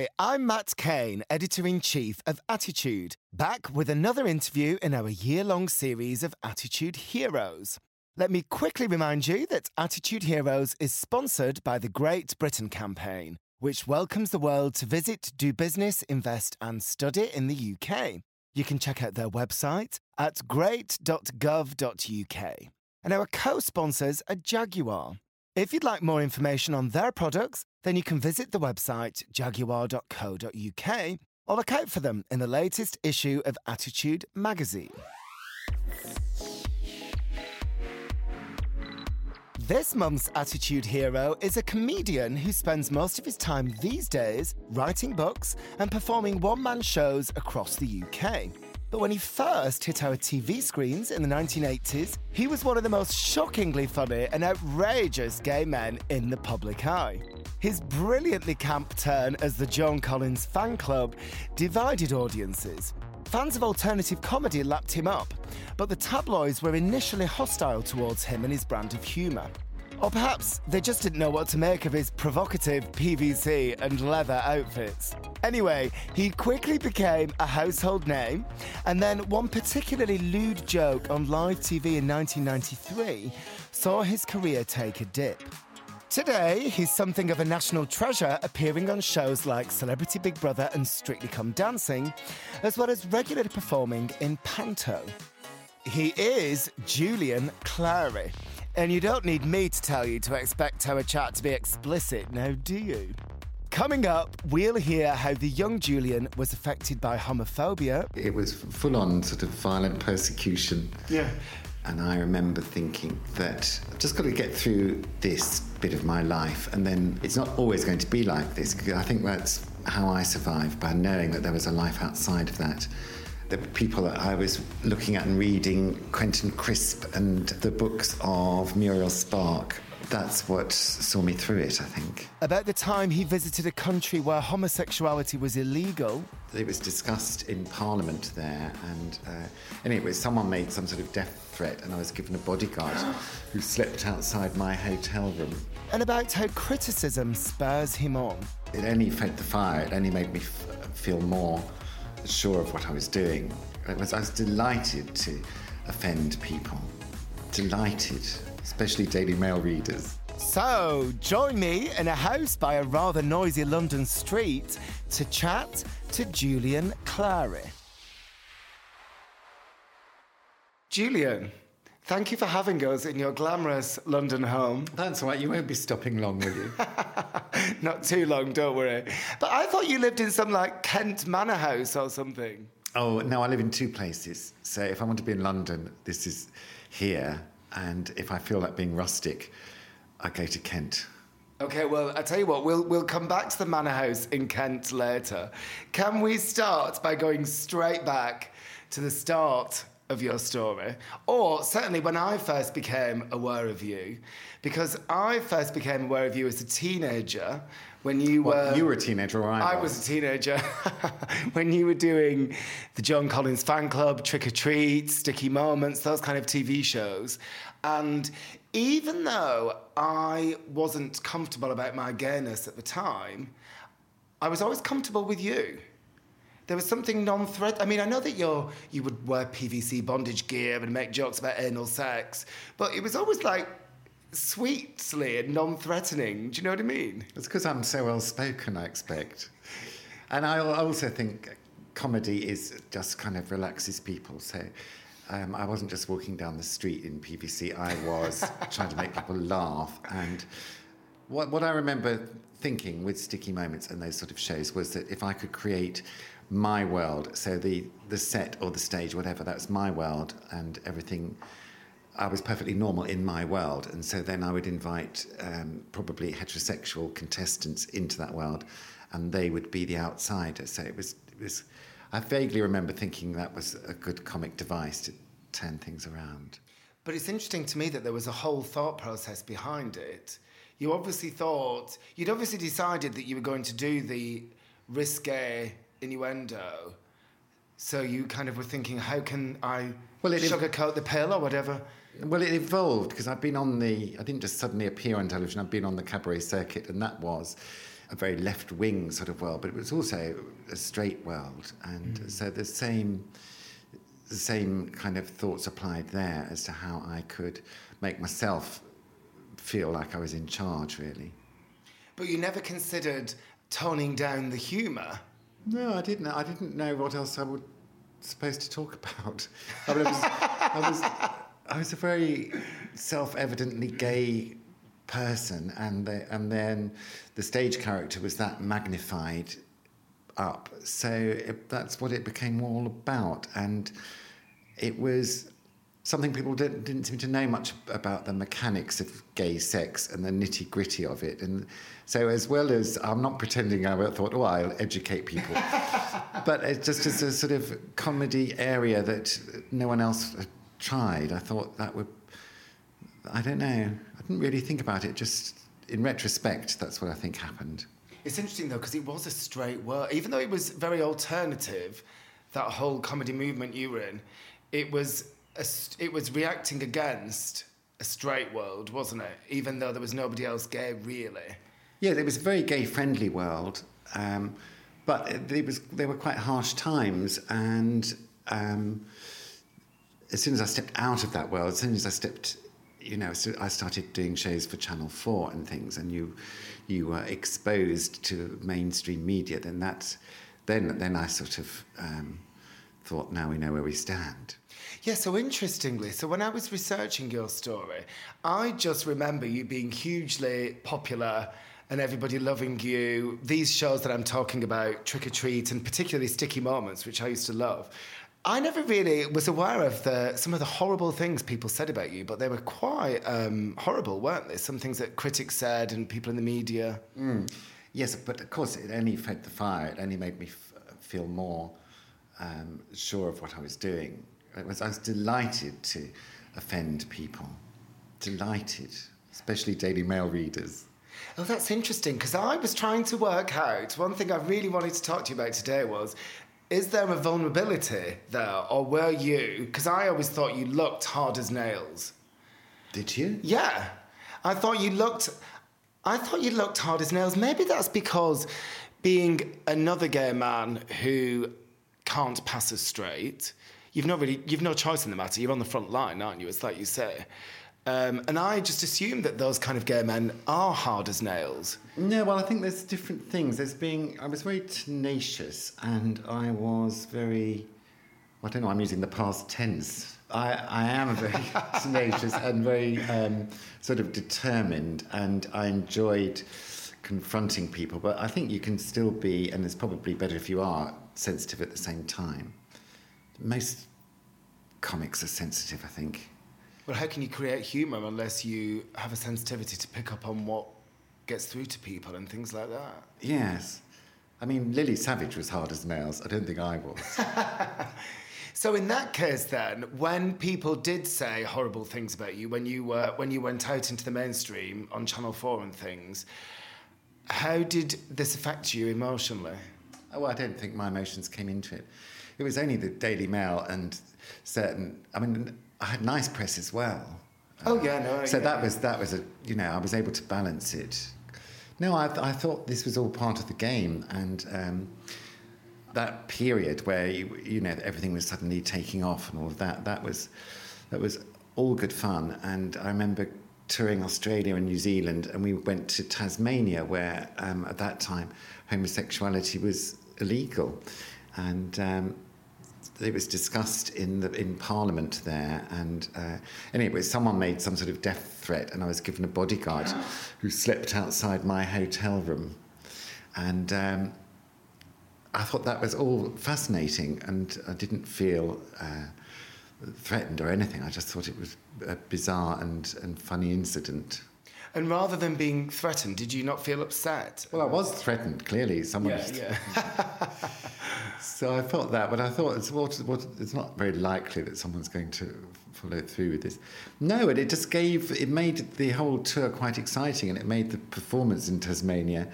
Hi, I'm Matt Kane, editor in chief of Attitude, back with another interview in our year long series of Attitude Heroes. Let me quickly remind you that Attitude Heroes is sponsored by the Great Britain campaign, which welcomes the world to visit, do business, invest, and study in the UK. You can check out their website at great.gov.uk. And our co sponsors are Jaguar. If you'd like more information on their products, then you can visit the website jaguar.co.uk or look out for them in the latest issue of Attitude magazine. This month's Attitude Hero is a comedian who spends most of his time these days writing books and performing one man shows across the UK. But when he first hit our TV screens in the 1980s, he was one of the most shockingly funny and outrageous gay men in the public eye. His brilliantly camp turn as the Joan Collins fan club divided audiences. Fans of alternative comedy lapped him up, but the tabloids were initially hostile towards him and his brand of humour. Or perhaps they just didn't know what to make of his provocative PVC and leather outfits. Anyway, he quickly became a household name, and then one particularly lewd joke on live TV in 1993 saw his career take a dip. Today, he's something of a national treasure, appearing on shows like Celebrity Big Brother and Strictly Come Dancing, as well as regularly performing in Panto. He is Julian Clary. And you don't need me to tell you to expect our chat to be explicit, now do you? Coming up, we'll hear how the young Julian was affected by homophobia. It was full on sort of violent persecution. Yeah. And I remember thinking that I've just got to get through this bit of my life, and then it's not always going to be like this. I think that's how I survived by knowing that there was a life outside of that the people that I was looking at and reading, Quentin Crisp and the books of Muriel Spark. That's what saw me through it, I think. About the time he visited a country where homosexuality was illegal. It was discussed in Parliament there, and uh, anyway, someone made some sort of death threat, and I was given a bodyguard who slept outside my hotel room. And about how criticism spurs him on. It only fed the fire, it only made me f- feel more sure of what I was doing. Was, I was delighted to offend people. Delighted, especially Daily Mail readers. So, join me in a house by a rather noisy London street to chat to Julian Clary. Julian, thank you for having us in your glamorous London home. That's all right, you won't be stopping long, will you? Not too long, don't worry. But I thought you lived in some like Kent Manor House or something. Oh, no, I live in two places. So if I want to be in London, this is here. And if I feel like being rustic, I go to Kent. Okay, well, I tell you what, we'll we'll come back to the manor house in Kent later. Can we start by going straight back to the start of your story, or certainly when I first became aware of you, because I first became aware of you as a teenager when you What, were. you were a teenager, or I, I was a teenager when you were doing the Joan Collins fan club, Trick or Treat, Sticky Moments, those kind of TV shows. And even though I wasn't comfortable about my gayness at the time, I was always comfortable with you. There was something non-threat. I mean, I know that you're you would wear PVC bondage gear and make jokes about anal sex, but it was always like sweetly and non-threatening. Do you know what I mean? It's because I'm so well spoken, I expect. And I also think comedy is just kind of relaxes people. So um, I wasn't just walking down the street in PVC, I was trying to make people laugh. And what, what I remember thinking with Sticky Moments and those sort of shows was that if I could create my world, so the, the set or the stage, whatever, that's my world, and everything I was perfectly normal in my world, and so then I would invite um, probably heterosexual contestants into that world, and they would be the outsiders. So it was, it was. I vaguely remember thinking that was a good comic device to turn things around. But it's interesting to me that there was a whole thought process behind it. You obviously thought you'd obviously decided that you were going to do the risque innuendo. So you kind of were thinking, how can I well, sugarcoat the pill or whatever? Well, it evolved because I've been on the. I didn't just suddenly appear on television. I've been on the cabaret circuit, and that was a very left wing sort of world, but it was also a straight world, and mm. so the same the same kind of thoughts applied there as to how I could make myself feel like I was in charge, really. But you never considered toning down the humour. No, I didn't. I didn't know what else I was supposed to talk about. I, was, I, was, I was a very self-evidently gay person, and the, and then the stage character was that magnified up. So it, that's what it became all about, and it was something people didn't, didn't seem to know much about the mechanics of gay sex and the nitty gritty of it. And so, as well as I'm not pretending I thought, oh, I'll educate people, but it's just as a sort of comedy area that no one else had tried. I thought that would, I don't know, I didn't really think about it. Just in retrospect, that's what I think happened. It's interesting though, because it was a straight word, even though it was very alternative. That whole comedy movement you were in, it was a, it was reacting against a straight world, wasn't it? Even though there was nobody else gay, really. Yeah, it was a very gay-friendly world, um, but it, was they were quite harsh times, and um, as soon as I stepped out of that world, as soon as I stepped, you know, so I started doing shows for Channel Four and things, and you you were exposed to mainstream media. Then that's then then I sort of um, thought, now we know where we stand. Yeah, so interestingly, so when I was researching your story, I just remember you being hugely popular and everybody loving you. These shows that I'm talking about, Trick or Treat, and particularly Sticky Moments, which I used to love. I never really was aware of the, some of the horrible things people said about you, but they were quite um, horrible, weren't they? Some things that critics said and people in the media. Mm. Yes, but of course, it only fed the fire. It only made me f- feel more um, sure of what I was doing. I was, I was delighted to offend people. Delighted, especially Daily Mail readers. Oh, that's interesting because I was trying to work out. One thing I really wanted to talk to you about today was is there a vulnerability there, or were you? Because I always thought you looked hard as nails. Did you? Yeah. I thought you looked. I thought you looked hard as nails. Maybe that's because being another gay man who can't pass as straight, you've not really you've no choice in the matter. You're on the front line, aren't you? It's like you say. Um, and I just assumed that those kind of gay men are hard as nails. No, well, I think there's different things. There's being, I was very tenacious and I was very, I don't know, I'm using the past tense. I, I am very tenacious and very um, sort of determined, and I enjoyed confronting people. But I think you can still be, and it's probably better if you are, sensitive at the same time most comics are sensitive, I think. Well, how can you create humour unless you have a sensitivity to pick up on what gets through to people and things like that? Yes. I mean, Lily Savage was hard as nails. I don't think I was. so in that case, then, when people did say horrible things about you, when you were when you went out into the mainstream on Channel Four and things, how did this affect you emotionally? Oh, I don't think my emotions came into it it was only the Daily Mail and certain. I mean, I had nice press as well. Oh yeah, no. So yeah. that was that was a you know I was able to balance it. No, I, I thought this was all part of the game, and um, that period where you, you know everything was suddenly taking off and all of that that was that was all good fun. And I remember touring Australia and New Zealand, and we went to Tasmania, where um, at that time homosexuality was illegal, and um, it was discussed in the in Parliament there, and uh, anyway, someone made some sort of death threat, and I was given a bodyguard who slept outside my hotel room, and um, I thought that was all fascinating, and I didn't feel uh, threatened or anything. I just thought it was a bizarre and, and funny incident. And rather than being threatened, did you not feel upset? Well, I was threatened, clearly. Someone. Yeah, yeah. so I felt that, but I thought it's, what, what, it's not very likely that someone's going to follow through with this. No, and it just gave, it made the whole tour quite exciting and it made the performance in Tasmania,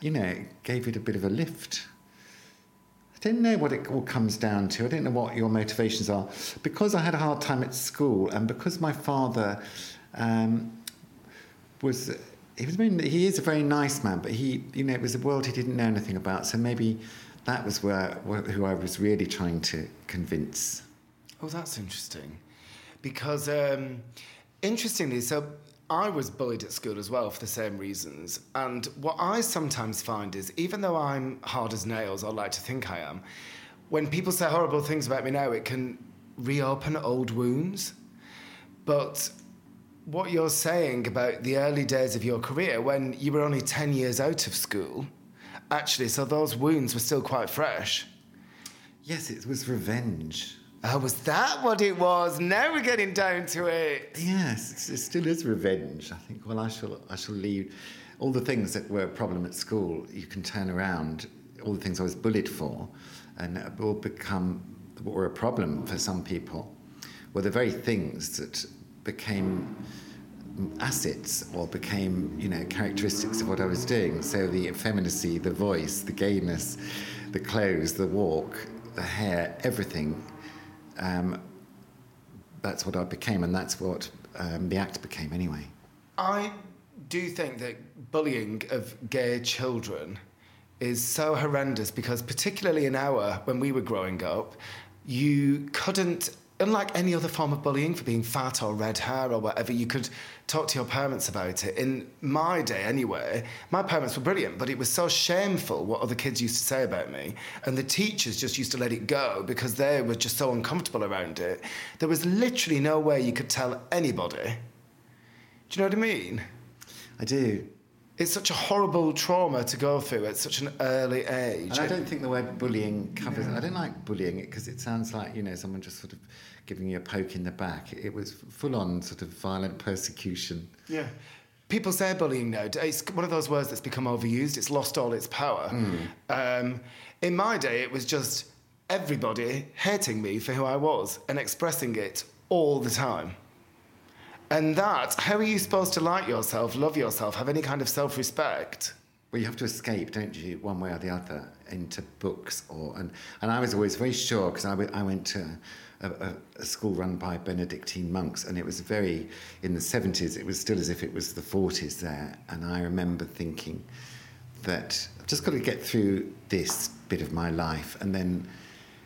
you know, it gave it a bit of a lift. I don't know what it all comes down to. I don't know what your motivations are. Because I had a hard time at school and because my father um, was he was he is a very nice man, but he you know it was a world he didn't know anything about. So maybe that was where, who I was really trying to convince. Oh, that's interesting, because um, interestingly, so I was bullied at school as well for the same reasons. And what I sometimes find is, even though I'm hard as nails, I like to think I am, when people say horrible things about me now, it can reopen old wounds. But what you're saying about the early days of your career when you were only 10 years out of school, actually, so those wounds were still quite fresh. Yes, it was revenge. Oh, was that what it was? Now we're getting down to it. Yes, it still is revenge. I think, well, I shall, I shall leave all the things that were a problem at school, you can turn around, all the things I was bullied for, and will become what were a problem for some people, were the very things that became assets or became you know characteristics of what I was doing. So the effeminacy, the voice, the gayness, the clothes, the walk, the hair, everything. Um, that's what I became, and that's what um, the act became anyway. I do think that bullying of gay children is so horrendous because, particularly in our when we were growing up, you couldn't unlike any other form of bullying for being fat or red hair or whatever, you could talk to your parents about it. In my day, anyway, my parents were brilliant, but it was so shameful what other kids used to say about me. And the teachers just used to let it go because they were just so uncomfortable around it. There was literally no way you could tell anybody. Do you know what I mean? I do. It's such a horrible trauma to go through at such an early age. And I don't think the word bullying covers. Yeah. I don't like bullying it because it sounds like you know someone just sort of giving you a poke in the back. It was full on sort of violent persecution. Yeah. People say bullying now. It's one of those words that's become overused. It's lost all its power. Mm. Um, in my day, it was just everybody hating me for who I was and expressing it all the time. And that, how are you supposed to like yourself, love yourself, have any kind of self respect? Well, you have to escape, don't you, one way or the other, into books or and and I was always very sure because I, w- I went to a, a, school run by Benedictine monks and it was very in the 70s it was still as if it was the 40s there. And I remember thinking that I've just got to get through this bit of my life and then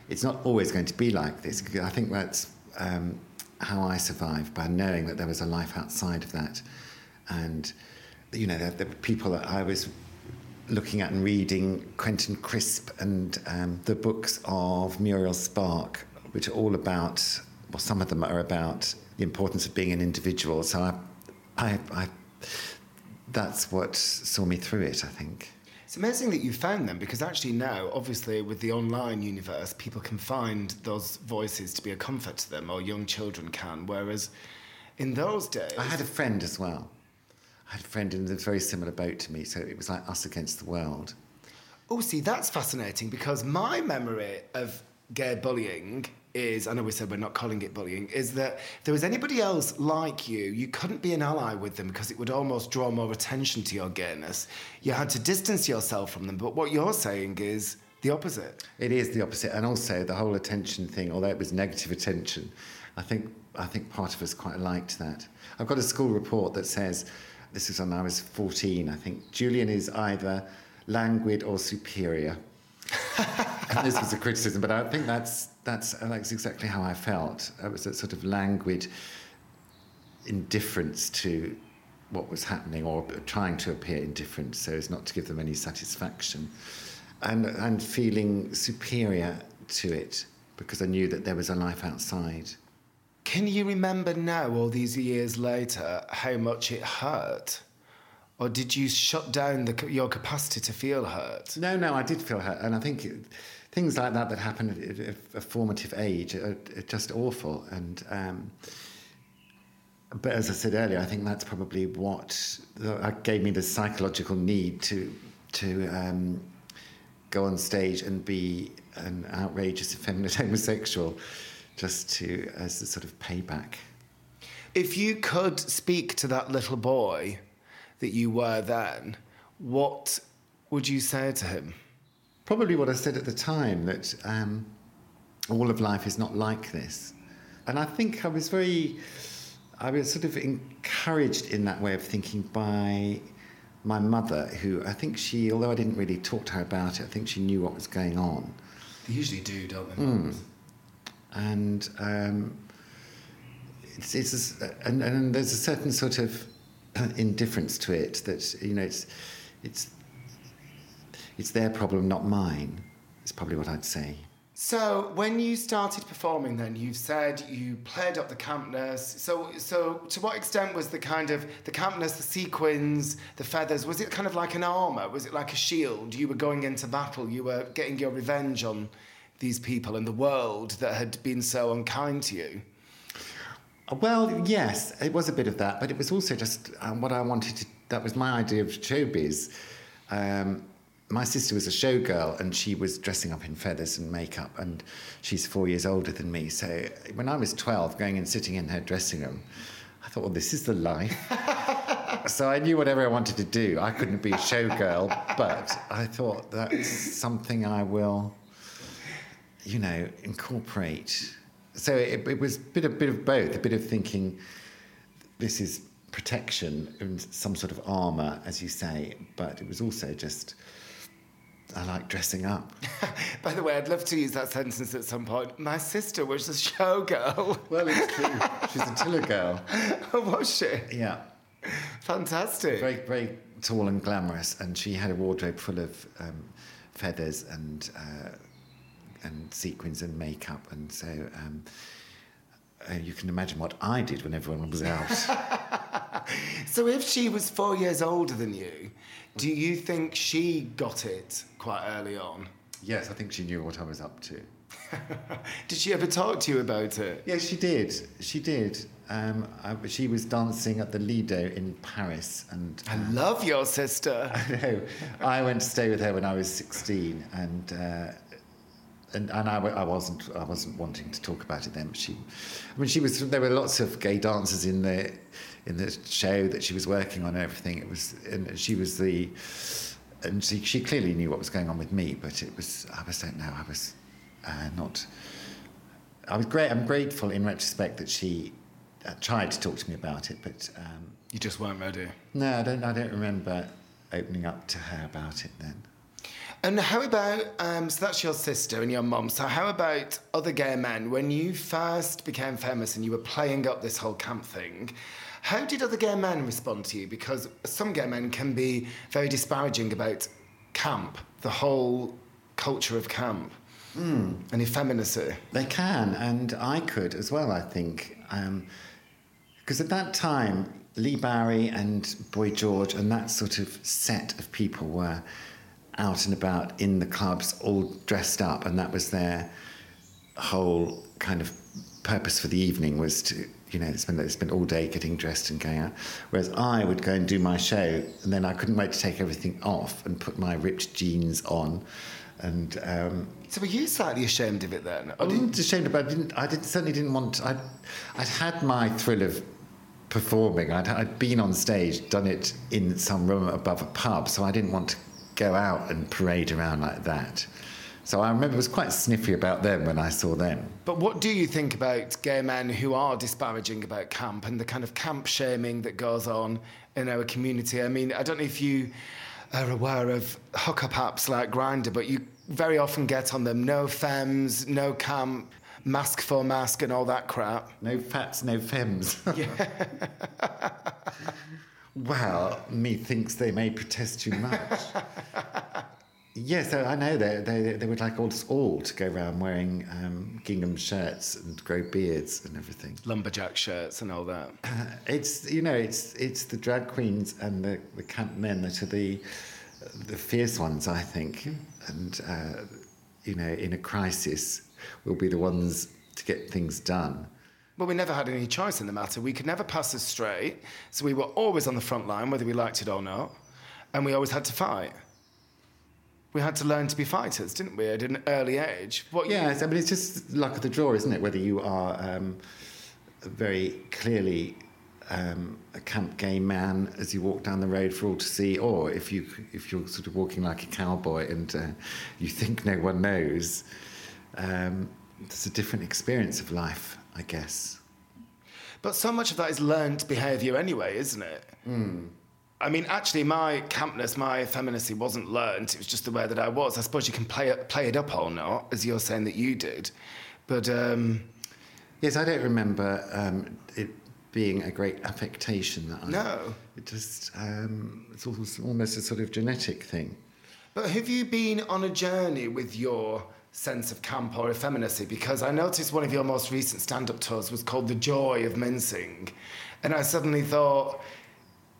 it's not always going to be like this. I think that's um, how I survived by knowing that there was a life outside of that. And you know the, the people that I was looking at and reading Quentin Crisp and um, the books of Muriel Spark, which are all about, well, some of them are about the importance of being an individual. So I, I, I, that's what saw me through it, I think. It's amazing that you found them because actually now, obviously, with the online universe, people can find those voices to be a comfort to them, or young children can. Whereas in those days. I had a friend as well I had a friend in a very similar boat to me, so it was like us against the world. Oh, see, that's fascinating because my memory of gay bullying is, I know we said we're not calling it bullying, is that if there was anybody else like you, you couldn't be an ally with them because it would almost draw more attention to your gayness. You had to distance yourself from them. But what you're saying is the opposite. It is the opposite. And also the whole attention thing, although it was negative attention, I think, I think part of us quite liked that. I've got a school report that says this is when I was 14, I think. Julian is either languid or superior. And this was a criticism, but I think that's, that's, uh, that's exactly how I felt. It was a sort of languid indifference to what was happening or trying to appear indifferent so as not to give them any satisfaction. And, and feeling superior to it because I knew that there was a life outside. Can you remember now, all these years later, how much it hurt? Or did you shut down the, your capacity to feel hurt? No, no, I did feel hurt. And I think it, things like that that happen at a formative age are, are just awful. And um, but as I said earlier, I think that's probably what gave me the psychological need to to um, go on stage and be an outrageous, effeminate homosexual, just to as a sort of payback. If you could speak to that little boy that you were then, what would you say to him? Probably what I said at the time that um, all of life is not like this. And I think I was very, I was sort of encouraged in that way of thinking by my mother, who I think she, although I didn't really talk to her about it, I think she knew what was going on. They usually do, don't they? Mm. And um, it's, it's a, and, and there's a certain sort of indifference to it that you know it's it's it's their problem, not mine. Is probably what I'd say. So when you started performing, then you've said you played up the campness. So so to what extent was the kind of the campness, the sequins, the feathers? Was it kind of like an armor? Was it like a shield? You were going into battle. You were getting your revenge on these people and the world that had been so unkind to you. Well, yes, it was a bit of that, but it was also just um, what I wanted to. That was my idea of showbiz. Um, my sister was a showgirl and she was dressing up in feathers and makeup and she's four years older than me so when i was 12 going and sitting in her dressing room i thought well this is the life so i knew whatever i wanted to do i couldn't be a showgirl but i thought that's something i will you know incorporate so it, it was a bit, a bit of both a bit of thinking this is protection and some sort of armor as you say but it was also just I like dressing up. By the way, I'd love to use that sentence at some point. My sister was a showgirl. Well, it's true. She's a tiller girl. Oh, was she? Yeah. Fantastic. Very, very tall and glamorous, and she had a wardrobe full of um, feathers and uh, and sequins and makeup, and so um, uh, you can imagine what I did when everyone was out. so, if she was four years older than you, do you think she got it quite early on? Yes, I think she knew what I was up to. did she ever talk to you about it? Yes, she did. She did. Um, I, she was dancing at the Lido in Paris, and uh, I love your sister. I know. I went to stay with her when I was sixteen, and uh, and, and I, I, wasn't I wasn't wanting to talk about it then. But she, I mean, she was. There were lots of gay dancers in the in the show that she was working on everything. It was, and she was the, and she, she clearly knew what was going on with me, but it was, I was, don't know, I was uh, not, I was great, I'm grateful in retrospect that she uh, tried to talk to me about it, but. Um, you just weren't ready? No, I don't, I don't remember opening up to her about it then. And how about, um, so that's your sister and your mum. So, how about other gay men? When you first became famous and you were playing up this whole camp thing, how did other gay men respond to you? Because some gay men can be very disparaging about camp, the whole culture of camp. Mm. and effeminacy. They can, and I could as well, I think. Because um, at that time, Leigh Bowery and Boy George and that sort of set of people were out and about in the clubs, all dressed up, and that was their whole kind of purpose for the evening was to you know, spend, spend all day getting dressed and going out. Whereas I would go and do my show, and then I couldn't wait to take everything off and put my ripped jeans on. And um, so, were you slightly ashamed of it then? I wasn't ashamed, but I didn't. I didn't, certainly didn't want. I'd, I'd had my thrill of performing. I'd, I'd been on stage, done it in some room above a pub, so I didn't want to go out and parade around like that. So I remember it was quite sniffy about them when I saw them. But what do you think about gay men who are disparaging about camp and the kind of camp shaming that goes on in our community? I mean, I don't know if you are aware of hookup apps like Grindr, but you very often get on them no femmes, no camp, masc for masc, and all that crap. No fats, no femmes. Yeah. well, methinks they may protest too much. Yes, I know. They, they, they would like us all to go around wearing um, gingham shirts and grow beards and everything. Lumberjack shirts and all that. Uh, it's you know it's it's the drag queens and the, the camp men that are the the fierce ones, I think. And uh, you know, in a crisis, will be the ones to get things done. Well, we never had any choice in the matter. We could never pass us straight, so we were always on the front line, whether we liked it or not, and we always had to fight. We had to learn to be fighters, didn't we, at an early age? What yeah, you... I mean, it's just luck of the draw, isn't it? Whether you are um, very clearly um, a camp gay man as you walk down the road for all to see, or if you if you're sort of walking like a cowboy and uh, you think no one knows, um, it's a different experience of life, I guess. But so much of that is learned behaviour anyway, isn't it? Mm. I mean, actually, my campness, my effeminacy wasn't learned. It was just the way that I was. I suppose you can play it, play it up or not, as you're saying that you did. But. Um, yes, I don't remember um, it being a great affectation that I. No. It just. Um, it's almost a sort of genetic thing. But have you been on a journey with your sense of camp or effeminacy? Because I noticed one of your most recent stand up tours was called The Joy of Mincing. And I suddenly thought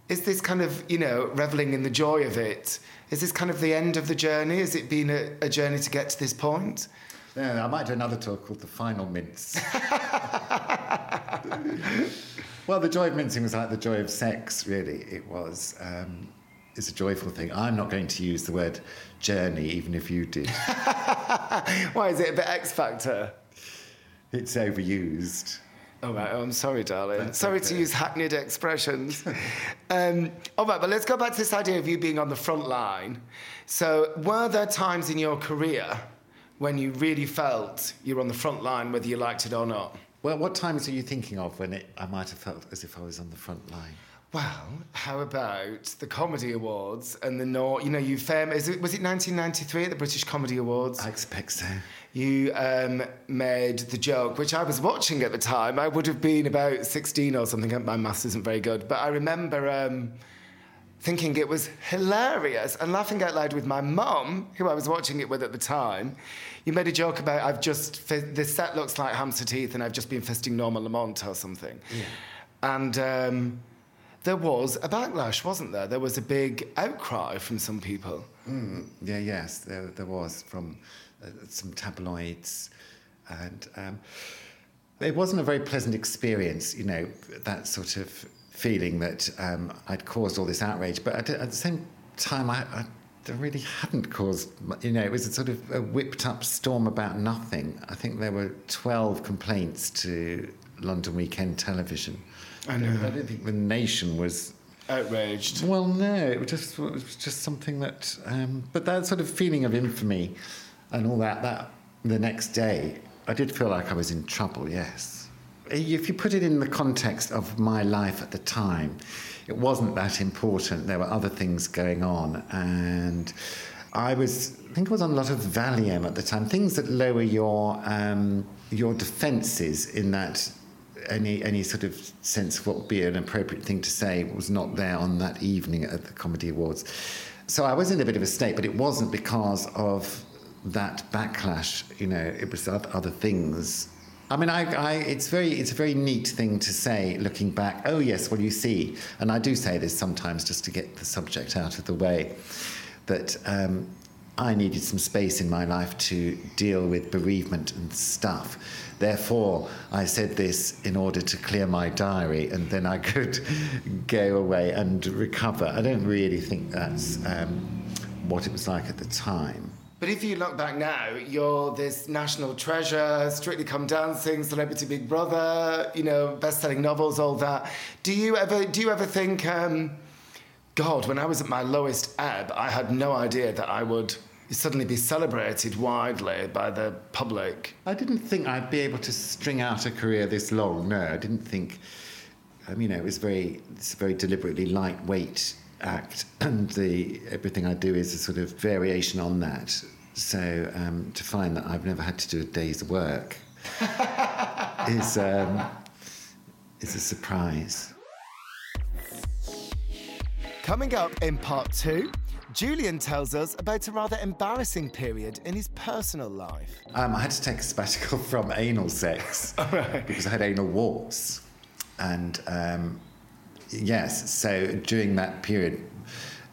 is this kind of, you know, reveling in the joy of it? Is this kind of the end of the journey? Has it been a, a journey to get to this point? Yeah, I might do another talk called The Final Mince. well, the joy of mincing was like the joy of sex, really. It was. Um, it's a joyful thing. I'm not going to use the word journey, even if you did. Why is it a bit X Factor? It's overused. Oh, right. Oh, I'm sorry, darling. That's sorry okay. to use hackneyed expressions. um, all right, but let's go back to this idea of you being on the front line. So, were there times in your career when you really felt you were on the front line, whether you liked it or not? Well, what times are you thinking of when it, I might have felt as if I was on the front line? Well, how about the Comedy Awards and the Nor? You know, you famous. Was it 1993 at the British Comedy Awards? I expect so. You um, made the joke, which I was watching at the time. I would have been about 16 or something. My maths isn't very good, but I remember. Um, thinking it was hilarious and laughing out loud with my mum, who I was watching it with at the time. You made a joke about I've just this set looks like hamster teeth and I've just been fisting Norman Lamont or something, yeah. and. Um, there was a backlash, wasn't there? There was a big outcry from some people. Mm, yeah, yes, there, there was from uh, some tabloids, and um, it wasn't a very pleasant experience. You know, that sort of feeling that um, I'd caused all this outrage, but at, at the same time, I, I really hadn't caused, you know, it was a sort of a whipped up storm about nothing. I think there were 12 complaints to London Weekend Television. I know. I don't think the nation was outraged. Well, no, it was just it was just something that. Um, but that sort of feeling of infamy and all that. That the next day, I did feel like I was in trouble. Yes. If you put it in the context of my life at the time, it wasn't that important. There were other things going on, and I was. I think I was on a lot of Valium at the time. Things that lower your um, your defences in that any any sort of sense of what would be an appropriate thing to say was not there on that evening at the Comedy Awards. So I was in a bit of a state, but it wasn't because of that backlash. You know, it was other things. I mean, I, I, it's very, it's a very neat thing to say, looking back. Oh yes, well you see, and I do say this sometimes just to get the subject out of the way, that um, I needed some space in my life to deal with bereavement and stuff. Therefore, I said this in order to clear my diary and then I could go away and recover. I don't really think that's um, what it was like at the time. But if you look back now, you're this national treasure, Strictly Come Dancing, Celebrity Big Brother, you know, best-selling novels, all that. Do you ever, do you ever think, um, God, when I was at my lowest ebb, I had no idea that I would suddenly be celebrated widely by the public. I didn't think I'd be able to string out a career this long. No, I didn't think. I mean, it was very, it's a very deliberately lightweight act, and the everything I do is a sort of variation on that. So um, to find that I've never had to do a day's work is um, is a surprise. Coming up in part two. Julian tells us about a rather embarrassing period in his personal life. Um, I had to take a sabbatical from anal sex because I had anal warts. And um, yes, so during that period,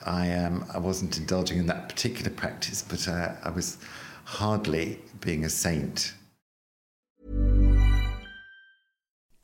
I, um, I wasn't indulging in that particular practice, but uh, I was hardly being a saint.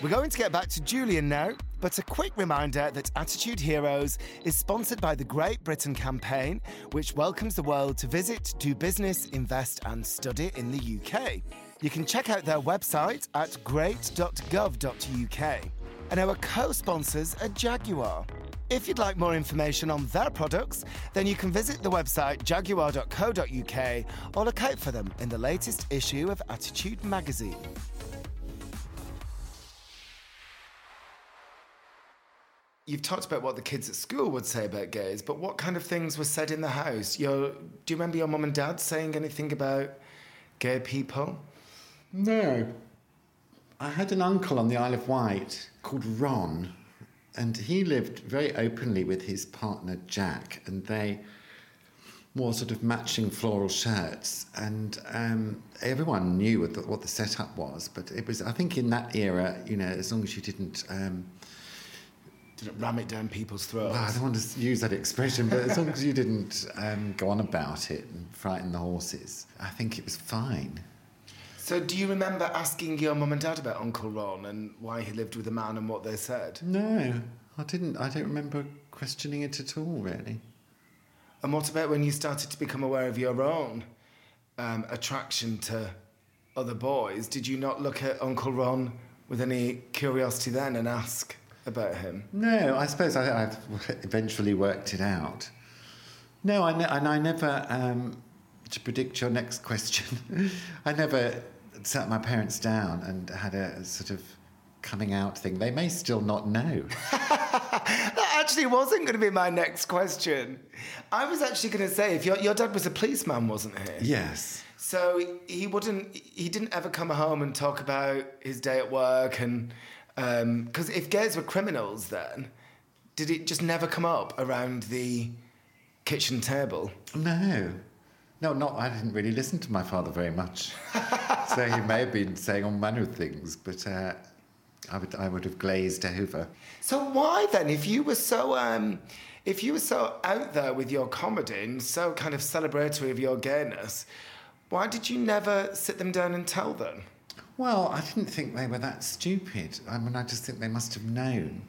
We're going to get back to Julian now, but a quick reminder that Attitude Heroes is sponsored by the Great Britain campaign, which welcomes the world to visit, do business, invest, and study in the UK. You can check out their website at great.gov.uk. And our co sponsors are Jaguar. If you'd like more information on their products, then you can visit the website jaguar.co.uk or look out for them in the latest issue of Attitude magazine. You've talked about what the kids at school would say about gays, but what kind of things were said in the house? Your, do you remember your mum and dad saying anything about gay people? No. I had an uncle on the Isle of Wight called Ron, and he lived very openly with his partner Jack, and they wore sort of matching floral shirts, and um, everyone knew what the, what the, setup was. But it was, I think, in that era, you know, as long as you didn't. Um, didn't ram it down people's throats. Well, I don't want to use that expression, but as long as you didn't um, go on about it and frighten the horses, I think it was fine. So, do you remember asking your mum and dad about Uncle Ron and why he lived with a man and what they said? No, I didn't. I don't remember questioning it at all, really. And what about when you started to become aware of your own um, attraction to other boys? Did you not look at Uncle Ron with any curiosity then and ask about him? No, I suppose I, have eventually worked it out. No, I ne- and I never. Um, to predict your next question, I never sat my parents down and had a, sort of coming out thing. They may still not know. that actually wasn't going to be my next question. I was actually going to say if your, your dad was a policeman, wasn't he? Yes. So he wouldn't. He didn't ever come home and talk about his day at work, and because um, if gays were criminals, then did it just never come up around the kitchen table? No. No, not. I didn't really listen to my father very much, so he may have been saying all manner of things, but uh, I would I would have glazed over. So why then, if you were so um, if you were so out there with your comedy and so kind of celebratory of your gayness, why did you never sit them down and tell them? Well, I didn't think they were that stupid. I mean, I just think they must have known.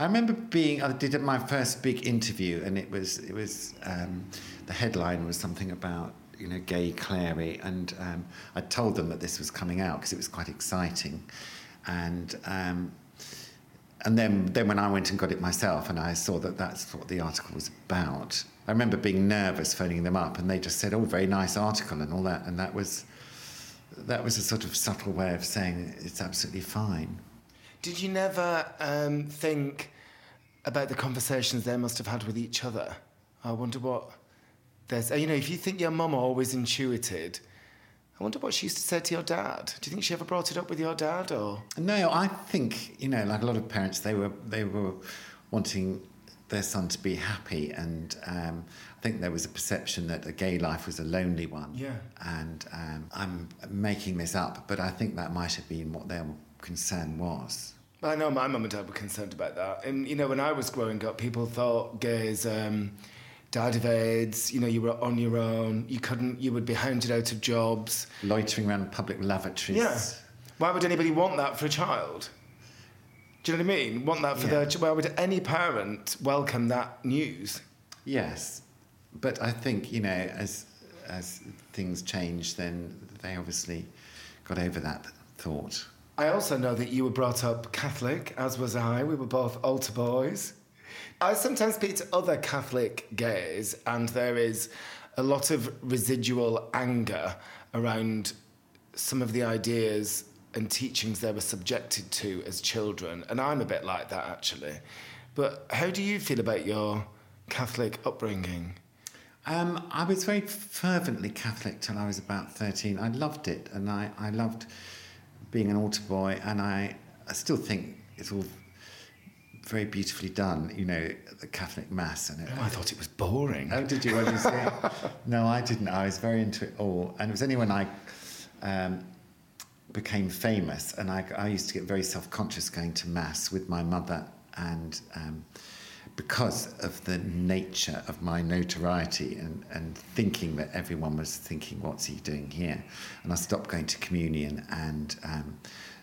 I remember being. I did my first big interview, and it was it was um, the headline was something about you know gay Clary, and um, I told them that this was coming out because it was quite exciting, and um, and then, then when I went and got it myself and I saw that that's what the article was about, I remember being nervous phoning them up and they just said, oh, very nice article and all that. And that was, that was a sort of subtle way of saying it's absolutely fine. Did you never um, think about the conversations they must have had with each other? I wonder what there's. You know, if you think your mum always intuited, I wonder what she used to say to your dad. Do you think she ever brought it up with your dad, or? No, I think you know, like a lot of parents, they were they were wanting their son to be happy, and um, I think there was a perception that a gay life was a lonely one. Yeah. And um, I'm making this up, but I think that might have been what their concern was. I know my mum and dad were concerned about that. And, you know, when I was growing up, people thought gays um, died of AIDS, you know, you were on your own, you couldn't, you would be hounded out of jobs. Loitering around public lavatories. Yeah. Why would anybody want that for a child? Do you know what I mean? Want that for Yeah. their Why would any parent welcome that news? Yes, but I think you know, as as things change, then they obviously got over that thought. I also know that you were brought up Catholic, as was I. We were both altar boys. I sometimes speak to other Catholic gays, and there is a lot of residual anger around some of the ideas and teachings they were subjected to as children. And I'm a bit like that, actually. But how do you feel about your Catholic upbringing? Um, I was very fervently Catholic till I was about 13. I loved it and I, I loved being an altar boy and I, I still think it's all very beautifully done, you know, the Catholic Mass and it. I thought it was boring. Oh, did you? What did you no, I didn't. I was very into it all. And it was only when I um, became famous and I, I used to get very self-conscious going to Mass with my mother and... Um, because of the nature of my notoriety and, and thinking that everyone was thinking, what's he doing here? And I stopped going to communion and um,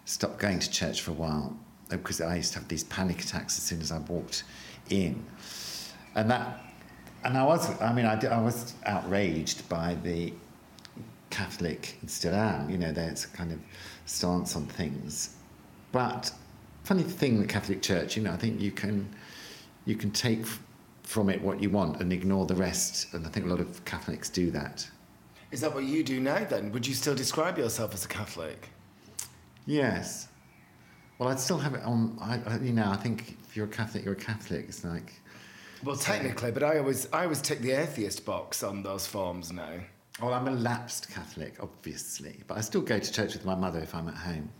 stopped going to church for a while because I used to have these panic attacks as soon as I walked in. And that, and I was, I mean, I, I was outraged by the Catholic, and still am, you know, there's a kind of stance on things. But funny thing, the Catholic Church, you know, I think you can you can take from it what you want and ignore the rest. And I think a lot of Catholics do that. Is that what you do now then? Would you still describe yourself as a Catholic? Yes. Well, I'd still have it on. I, you know, I think if you're a Catholic, you're a Catholic. It's like, Well, technically, but I always I always tick the atheist box on those forms now. Well, I'm a lapsed Catholic, obviously, but I still go to church with my mother if I'm at home.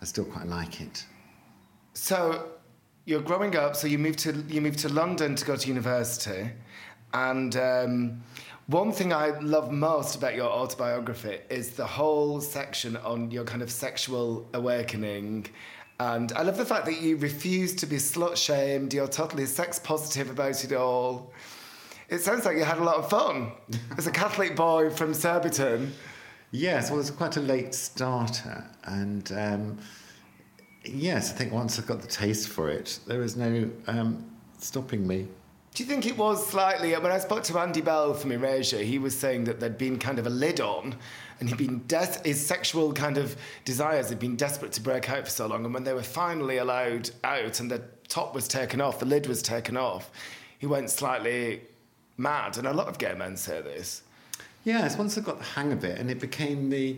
I still quite like it. So you're growing up, so you moved to you moved to London to go to university, and um, one thing I love most about your autobiography is the whole section on your kind of sexual awakening. And I love the fact that you refuse to be slut shamed, you're totally sex positive about it all. It sounds like you had a lot of fun as a Catholic boy from Surbiton. Yes, well, it's quite a late starter, and um, yes, I think once I got the taste for it, there was no um, stopping me. Do you think it was slightly when I spoke to Andy Bell from Erasure? He was saying that there'd been kind of a lid on, and he'd been des- his sexual kind of desires had been desperate to break out for so long, and when they were finally allowed out and the top was taken off, the lid was taken off, he went slightly mad. And a lot of gay men say this. Yes, once I got the hang of it, and it became the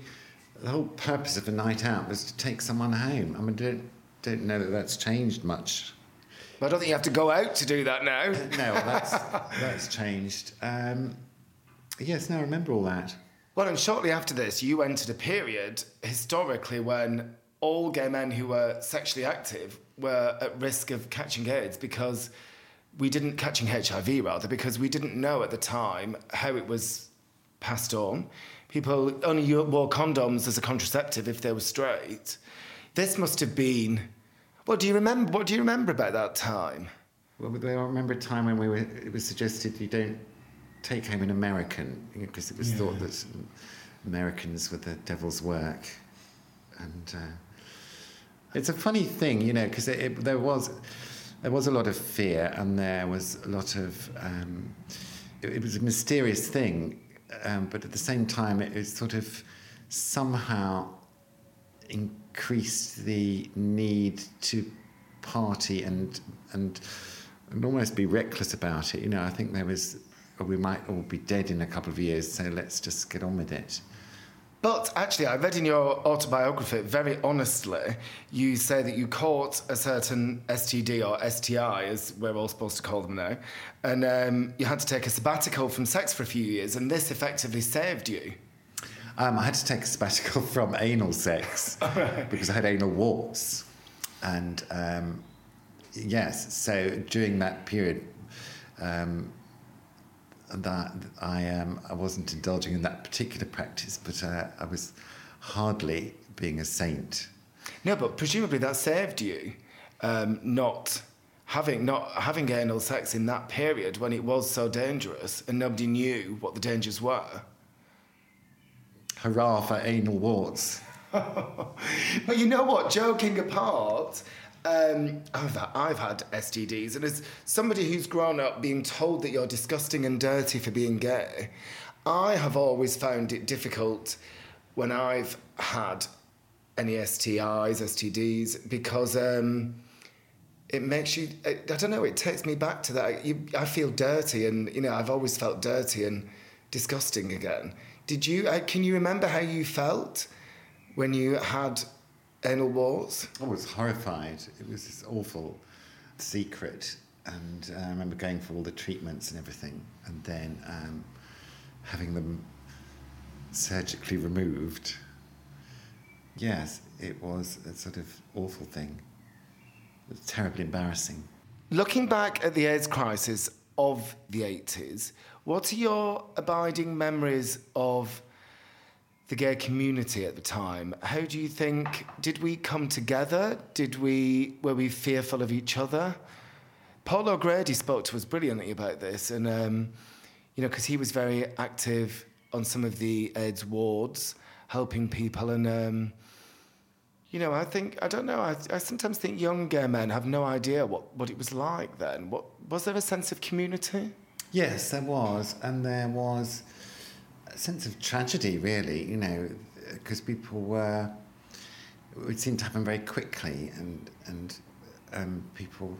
the whole purpose of a night out was to take someone home. I mean, don't don't know that that's changed much. But I don't think you have to go out to do that now. No, well, that's that's changed. Um, yes, now I remember all that. Well, and shortly after this, you entered a period historically when all gay men who were sexually active were at risk of catching AIDS because we didn't catching HIV rather because we didn't know at the time how it was passed on. People only wore condoms as a contraceptive if they were straight. This must have been. What do you remember? What do you remember about that time? Well, I remember a time when we were. It was suggested you don't take home an American because it was thought that Americans were the devil's work, and uh, it's a funny thing, you know, because there was there was a lot of fear and there was a lot of um, it, it was a mysterious thing, um, but at the same time, it, it sort of somehow increased the need to party and and and almost be reckless about it. You know, I think there was we might all be dead in a couple of years, so let's just get on with it. But actually, I read in your autobiography, very honestly, you say that you caught a certain STD or STI, as we're all supposed to call them now, and um, you had to take a sabbatical from sex for a few years, and this effectively saved you. Um, I had to take a sabbatical from anal sex because I had anal warts. And um, yes, so during that period, um, that I um, I wasn't indulging in that particular practice, but uh, I was hardly being a saint. No, but presumably that saved you, um, not having not having anal sex in that period when it was so dangerous and nobody knew what the dangers were. Hurrah for anal warts! but you know what? Joking apart, um, I've, I've had STDs, and as somebody who's grown up being told that you're disgusting and dirty for being gay, I have always found it difficult when I've had any STIs, STDs, because um, it makes you, I, I, don't know, it takes me back to that. You, I feel dirty, and, you know, I've always felt dirty and disgusting again. Did you, uh, can you remember how you felt when you had anal? I was horrified. It was this awful secret. And uh, I remember going for all the treatments and everything, and then um, having them surgically removed. Yes, it was a sort of awful thing. It was terribly embarrassing. Looking back at the AIDS crisis of the 80s, what are your abiding memories of the gay community at the time. How do you think did we come together? Did we were we fearful of each other? Paul O'Grady spoke to us brilliantly about this, and um, you know because he was very active on some of the AIDS wards, helping people, and um, you know I think I don't know. I, I sometimes think young gay men have no idea what what it was like then. What was there a sense of community? Yes, there was, and there was sense of tragedy, really, you know, because people were, it seemed to happen very quickly and, and um, people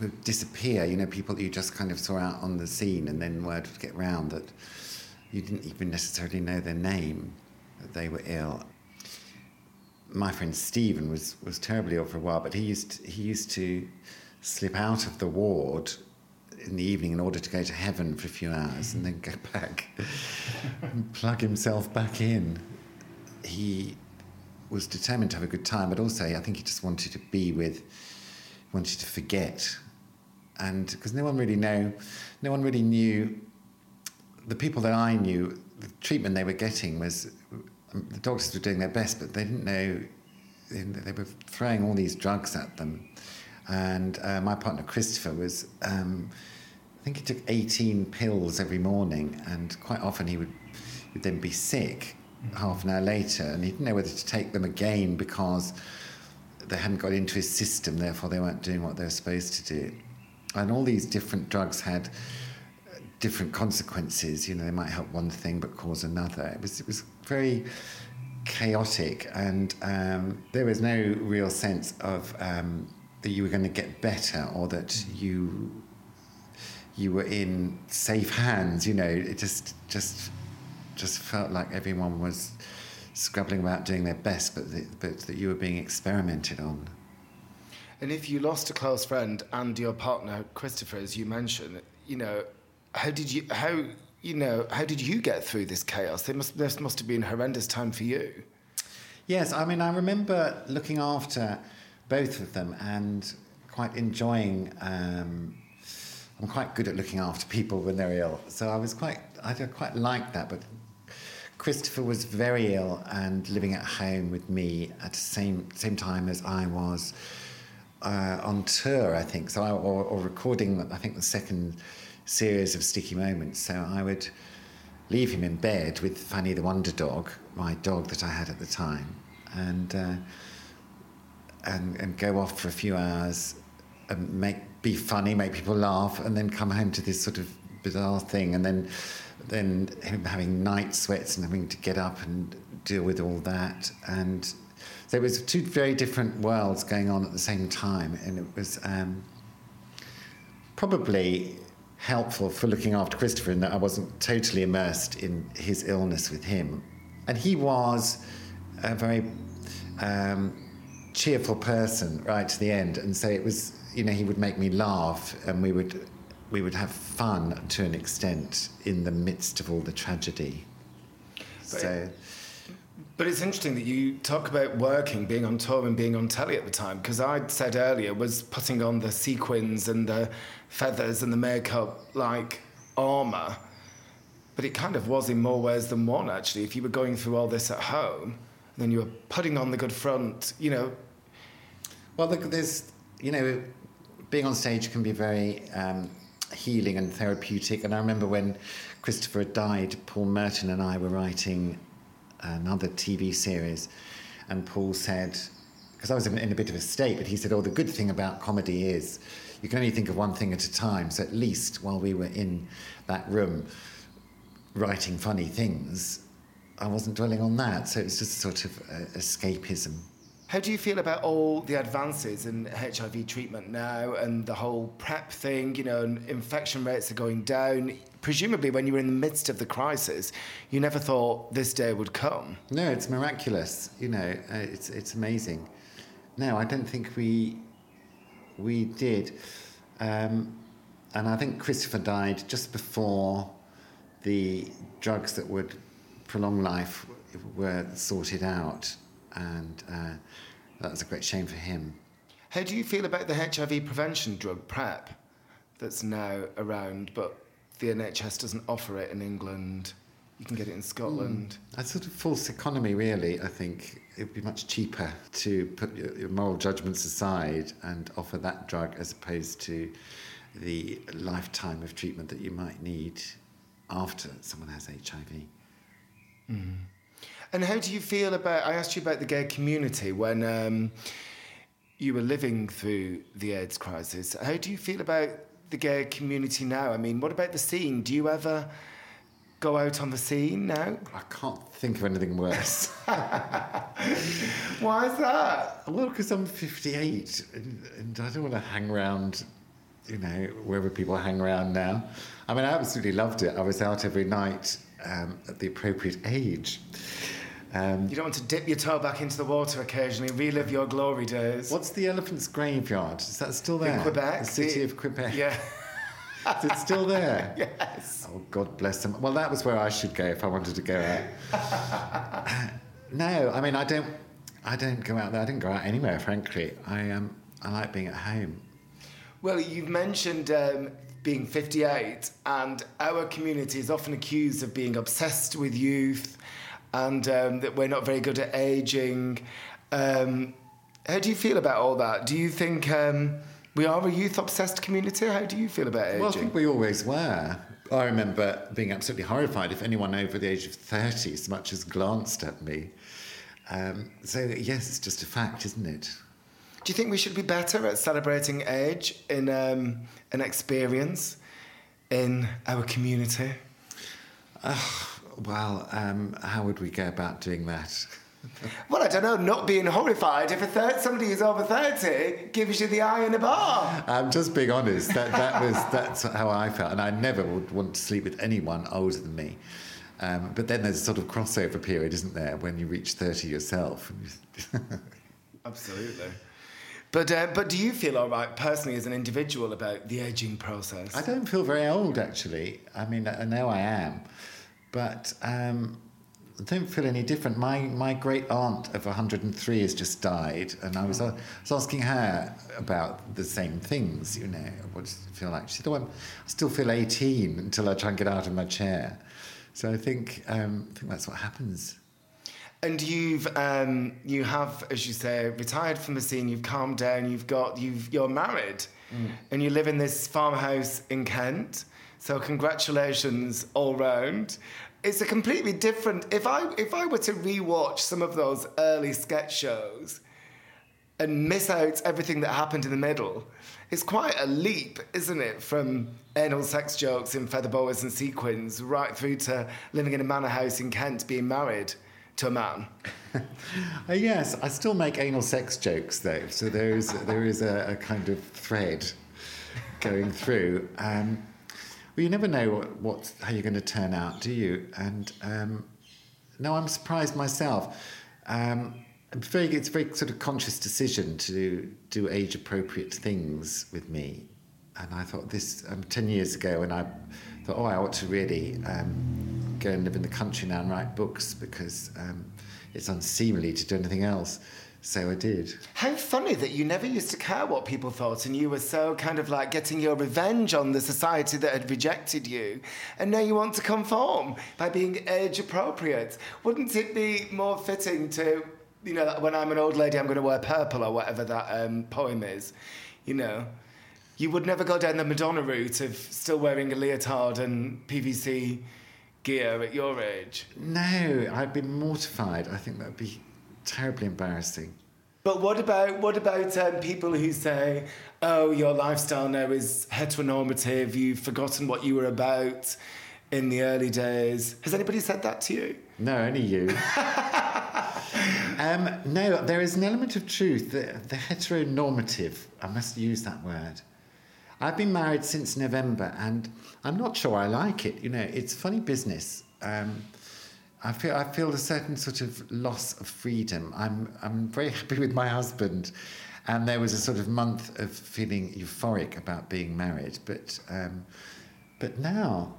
would disappear, you know, people that you just kind of saw out on the scene and then word would get round that you didn't even necessarily know their name, that they were ill. My friend Stephen was, was terribly ill for a while, but he used, he used to slip out of the ward in the evening in order to go to heaven for a few hours and then go back and plug himself back in. He was determined to have a good time, but also I think he just wanted to be with, wanted to forget, and because no one really know, no one really knew. The people that I knew, the treatment they were getting was the doctors were doing their best, but they didn't know. They were throwing all these drugs at them, and uh, my partner Christopher was. Um, I think he took 18 pills every morning, and quite often he would, would then be sick half an hour later, and he didn't know whether to take them again because they hadn't got into his system, therefore they weren't doing what they were supposed to do. And all these different drugs had different consequences. You know, they might help one thing but cause another. It was it was very chaotic, and um, there was no real sense of um, that you were going to get better or that you you were in safe hands. You know, it just just just felt like everyone was scrabbling about doing their best, but the, but that you were being experimented on. And if you lost a close friend and your partner Christopher, as you mentioned, you know, how did you how you know how did you get through this chaos? This must this must have been a horrendous time for you. Yes, I mean I remember looking after both of them and quite enjoying. Um, I'm quite good at looking after people when they're ill. So I was quite, I quite like that. But Christopher was very ill and living at home with me at the same same time as I was uh, on tour, I think. So I, or, or recording, I think the second series of Sticky Moments. So I would leave him in bed with Fanny the Wonder Dog, my dog that I had at the time, and uh, and and go off for a few hours and make be funny, make people laugh, and then come home to this sort of bizarre thing, and then then him having night sweats and having to get up and deal with all that, and it was two very different worlds going on at the same time, and it was um, probably helpful for looking after Christopher in that I wasn't totally immersed in his illness with him. And he was a very um, cheerful person right to the end, and so it was, you know, he would make me laugh, and we would we would have fun to an extent in the midst of all the tragedy. so. But it's interesting that you talk about working, being on tour, and being on telly at the time, because I said earlier was putting on the sequins and the feathers and the makeup like armour. But it kind of was in more ways than one, actually. If you were going through all this at home, then you were putting on the good front, you know. Well, look, there's, you know, being on stage can be very um, healing and therapeutic. And I remember when Christopher died, Paul Merton and I were writing another TV series, and Paul said, because I was in a bit of a state, but he said, "Oh, the good thing about comedy is you can only think of one thing at a time. So at least while we were in that room writing funny things, I wasn't dwelling on that. So it was just sort of uh, escapism." How do you feel about all the advances in HIV treatment now and the whole PrEP thing? You know, and infection rates are going down. Presumably, when you were in the midst of the crisis, you never thought this day would come. No, it's miraculous. You know, uh, it's it's amazing. No, I don't think we we did. Um, and I think Christopher died just before the drugs that would prolong life were sorted out and uh, that was a great shame for him. How do you feel about the HIV prevention drug PrEP that's now around, but the NHS doesn't offer it in England? You can get it in Scotland. Mm. That's sort of false economy, really. I think it would be much cheaper to put your, your moral judgments aside and offer that drug as opposed to the lifetime of treatment that you might need after someone has HIV. Mm. And how do you feel about? I asked you about the gay community when um, you were living through the AIDS crisis. How do you feel about the gay community now? I mean, what about the scene? Do you ever go out on the scene now? I can't think of anything worse. Why is that? Well, because I'm 58 and, and I don't want to hang around, you know, wherever people hang around now. I mean, I absolutely loved it. I was out every night um, at the appropriate age. Um, you don't want to dip your toe back into the water occasionally, relive your glory days. What's the elephant's graveyard? Is that still there? In Quebec. The city the, of Quebec. Yeah. Is it still there? yes. Oh, God bless them. Well, that was where I should go if I wanted to go out. no, I mean, I don't. I don't go out there. I didn't go out anywhere, frankly. I um, I like being at home. Well, you've mentioned um, being 58, and our community is often accused of being obsessed with youth and um, that we're not very good at aging. Um, how do you feel about all that? Do you think um, we are a youth obsessed community? How do you feel about aging? Well, I think we always were. I remember being absolutely horrified if anyone over the age of 30 so much as glanced at me. Um, so, yes, it's just a fact, isn't it? Do you think we should be better at celebrating age in um, an experience in our community? Uh, well, um, how would we go about doing that? well, I don't know, not being horrified if a third, somebody who's over 30 gives you the eye in a bar. I'm just being honest. That, that was, that's how I felt. And I never would want to sleep with anyone older than me. Um, but then there's a sort of crossover period, isn't there, when you reach 30 yourself? Absolutely. But, uh, but do you feel all right personally as an individual about the aging process? I don't feel very old, actually. I mean, I know I am. But um, I don't feel any different. My my great aunt of 103 has just died, and I was, uh, was asking her about the same things. You know, what does it feel like? She said, "Oh, I'm, I still feel 18 until I try and get out of my chair." So I think um, I think that's what happens. And you've um, you have, as you say, retired from the scene. You've calmed down. You've got you've you're married, mm. and you live in this farmhouse in Kent. So congratulations all round it's a completely different. If I if I were to rewatch some of those early sketch shows and miss out everything that happened in the middle, it's quite a leap, isn't it, from anal sex jokes in feather boas and sequins right through to living in a manor house in Kent, being married to a man? uh, yes, I still make anal sex jokes though, so there is there is a, a kind of thread going through. Um, well, you never know what, what, how you're going to turn out, do you? And um, no, I'm surprised myself. Um, it's very, it's a very sort of conscious decision to do age appropriate things with me. And I thought this um, 10 years ago, and I thought, oh, I ought to really um, go and live in the country now and write books because um, it's unseemly to do anything else. So I did. How funny that you never used to care what people thought and you were so kind of like getting your revenge on the society that had rejected you. And now you want to conform by being age appropriate. Wouldn't it be more fitting to, you know, when I'm an old lady, I'm going to wear purple or whatever that um, poem is, you know? You would never go down the Madonna route of still wearing a leotard and PVC gear at your age. No, I'd be mortified. I think that would be terribly embarrassing. But what about what about um, people who say, "Oh, your lifestyle now is heteronormative. You've forgotten what you were about in the early days." Has anybody said that to you? No, only you. um, no, there is an element of truth. The, the heteronormative. I must use that word. I've been married since November, and I'm not sure I like it. You know, it's funny business. Um, I feel I feel a certain sort of loss of freedom. I'm I'm very happy with my husband, and there was a sort of month of feeling euphoric about being married. But um, but now,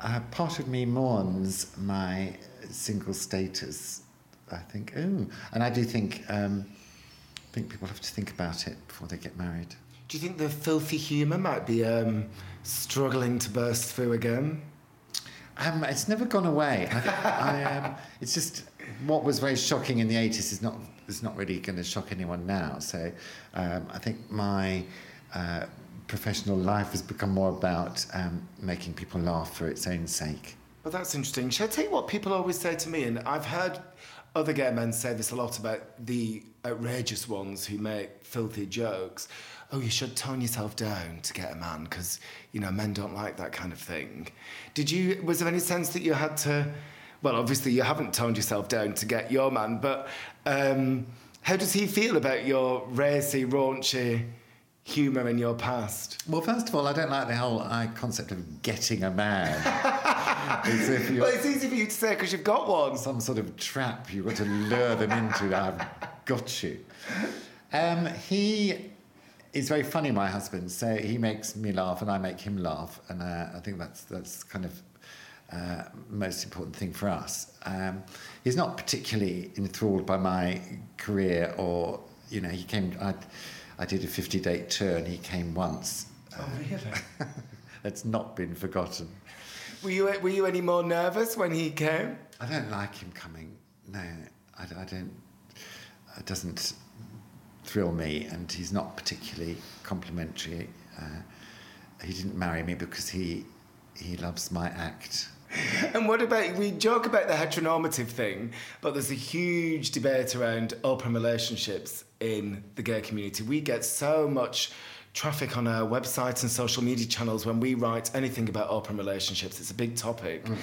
uh, part of me mourns my single status. I think oh, and I do think um, I think people have to think about it before they get married. Do you think the filthy humour might be um, struggling to burst through again? Um, it's never gone away. I, I, um, it's just what was very shocking in the 80s is not, is not really going to shock anyone now. So um, I think my uh, professional life has become more about um, making people laugh for its own sake. Well, that's interesting. Shall I tell you what people always say to me? And I've heard other gay men say this a lot about the outrageous ones who make filthy jokes oh, you should tone yourself down to get a man because, you know, men don't like that kind of thing. Did you, was there any sense that you had to, well, obviously you haven't toned yourself down to get your man, but um, how does he feel about your racy, raunchy humour in your past? Well, first of all, I don't like the whole uh, concept of getting a man. it's if well, it's easy for you to say because you've got one. Some sort of trap you've got to lure them into. I've got you. Um, he it's very funny, my husband. So he makes me laugh, and I make him laugh, and uh, I think that's that's kind of uh, most important thing for us. Um, he's not particularly enthralled by my career, or you know, he came. I, I did a fifty-date tour, and he came once. Oh, really? that's not been forgotten. Were you were you any more nervous when he came? I don't like him coming. No, I, I don't. It doesn't thrill me, and he's not particularly complimentary. Uh, he didn't marry me because he he loves my act. And what about we joke about the heteronormative thing, but there's a huge debate around open relationships in the gay community. We get so much traffic on our websites and social media channels when we write anything about open relationships. It's a big topic. Mm.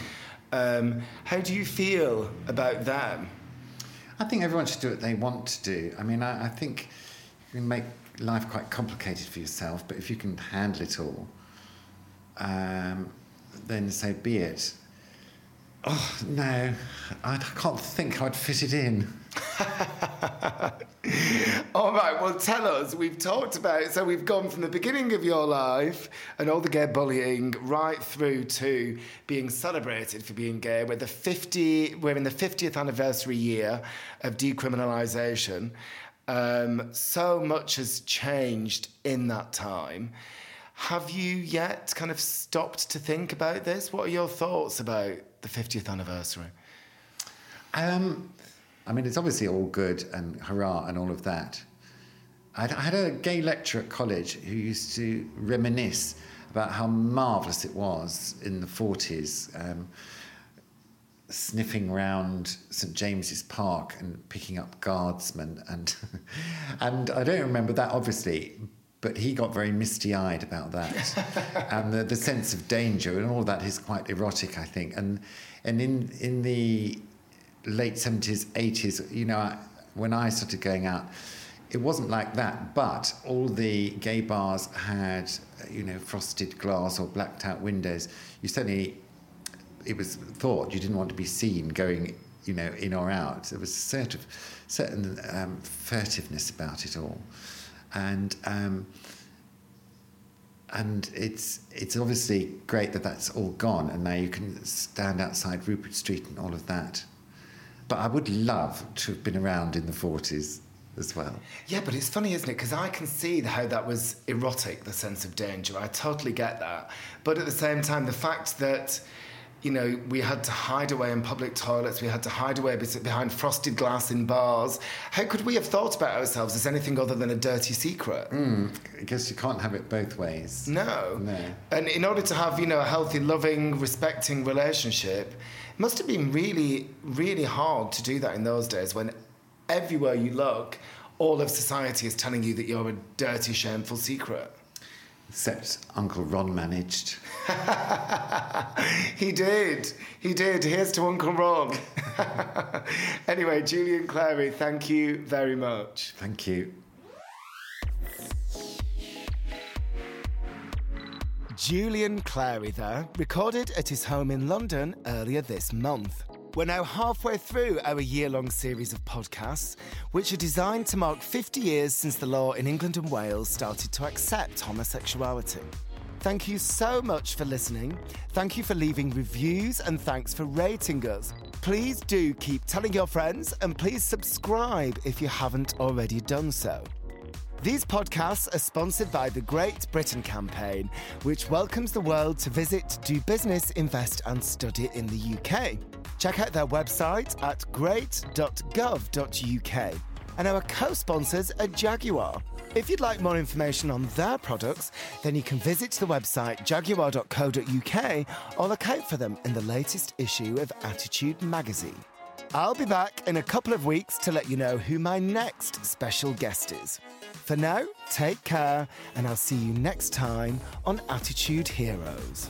Um, how do you feel about them? I think everyone should do what they want to do. I mean, I, I think you can make life quite complicated for yourself, but if you can handle it all, um, then so be it. Oh, no, I can't think how I'd fit it in. all right, well, tell us. We've talked about so we've gone from the beginning of your life and all the gay bullying right through to being celebrated for being gay. We're the 50. We're in the 50th anniversary year of decriminalisation. Um, so much has changed in that time. Have you yet kind of stopped to think about this? What are your thoughts about the 50th anniversary? Um, I mean, it's obviously all good and hurrah and all of that. I had a gay lecturer at college who used to reminisce about how marvellous it was in the 40s, um, sniffing round St James's Park and picking up guardsmen. And, and I don't remember that, obviously, but he got very misty-eyed about that. and the, the sense of danger and all of that is quite erotic, I think. And, and in, in the late 70s, 80s, you know, when I started going out, it wasn't like that, but all the gay bars had, you know, frosted glass or blacked out windows. You certainly, it was thought you didn't want to be seen going, you know, in or out. There was a sort of certain um, furtiveness about it all, and um, and it's it's obviously great that that's all gone, and now you can stand outside Rupert Street and all of that. But I would love to have been around in the forties as well. Yeah, but it's funny, isn't it? Because I can see how that was erotic, the sense of danger. I totally get that. But at the same time, the fact that, you know, we had to hide away in public toilets, we had to hide away behind frosted glass in bars. How could we have thought about ourselves as anything other than a dirty secret? Mm, I guess you can't have it both ways. No. No. And in order to have, you know, a healthy, loving, respecting relationship, must have been really, really hard to do that in those days when everywhere you look, all of society is telling you that you're a dirty, shameful secret. Except Uncle Ron managed. he did. He did. Here's to Uncle Ron. anyway, Julian Clary, thank you very much. Thank you. Julian Clary there, recorded at his home in London earlier this month. We're now halfway through our year long series of podcasts, which are designed to mark 50 years since the law in England and Wales started to accept homosexuality. Thank you so much for listening. Thank you for leaving reviews and thanks for rating us. Please do keep telling your friends and please subscribe if you haven't already done so. These podcasts are sponsored by the Great Britain campaign, which welcomes the world to visit, do business, invest, and study in the UK. Check out their website at great.gov.uk. And our co sponsors are Jaguar. If you'd like more information on their products, then you can visit the website jaguar.co.uk or look out for them in the latest issue of Attitude magazine. I'll be back in a couple of weeks to let you know who my next special guest is. For now, take care, and I'll see you next time on Attitude Heroes.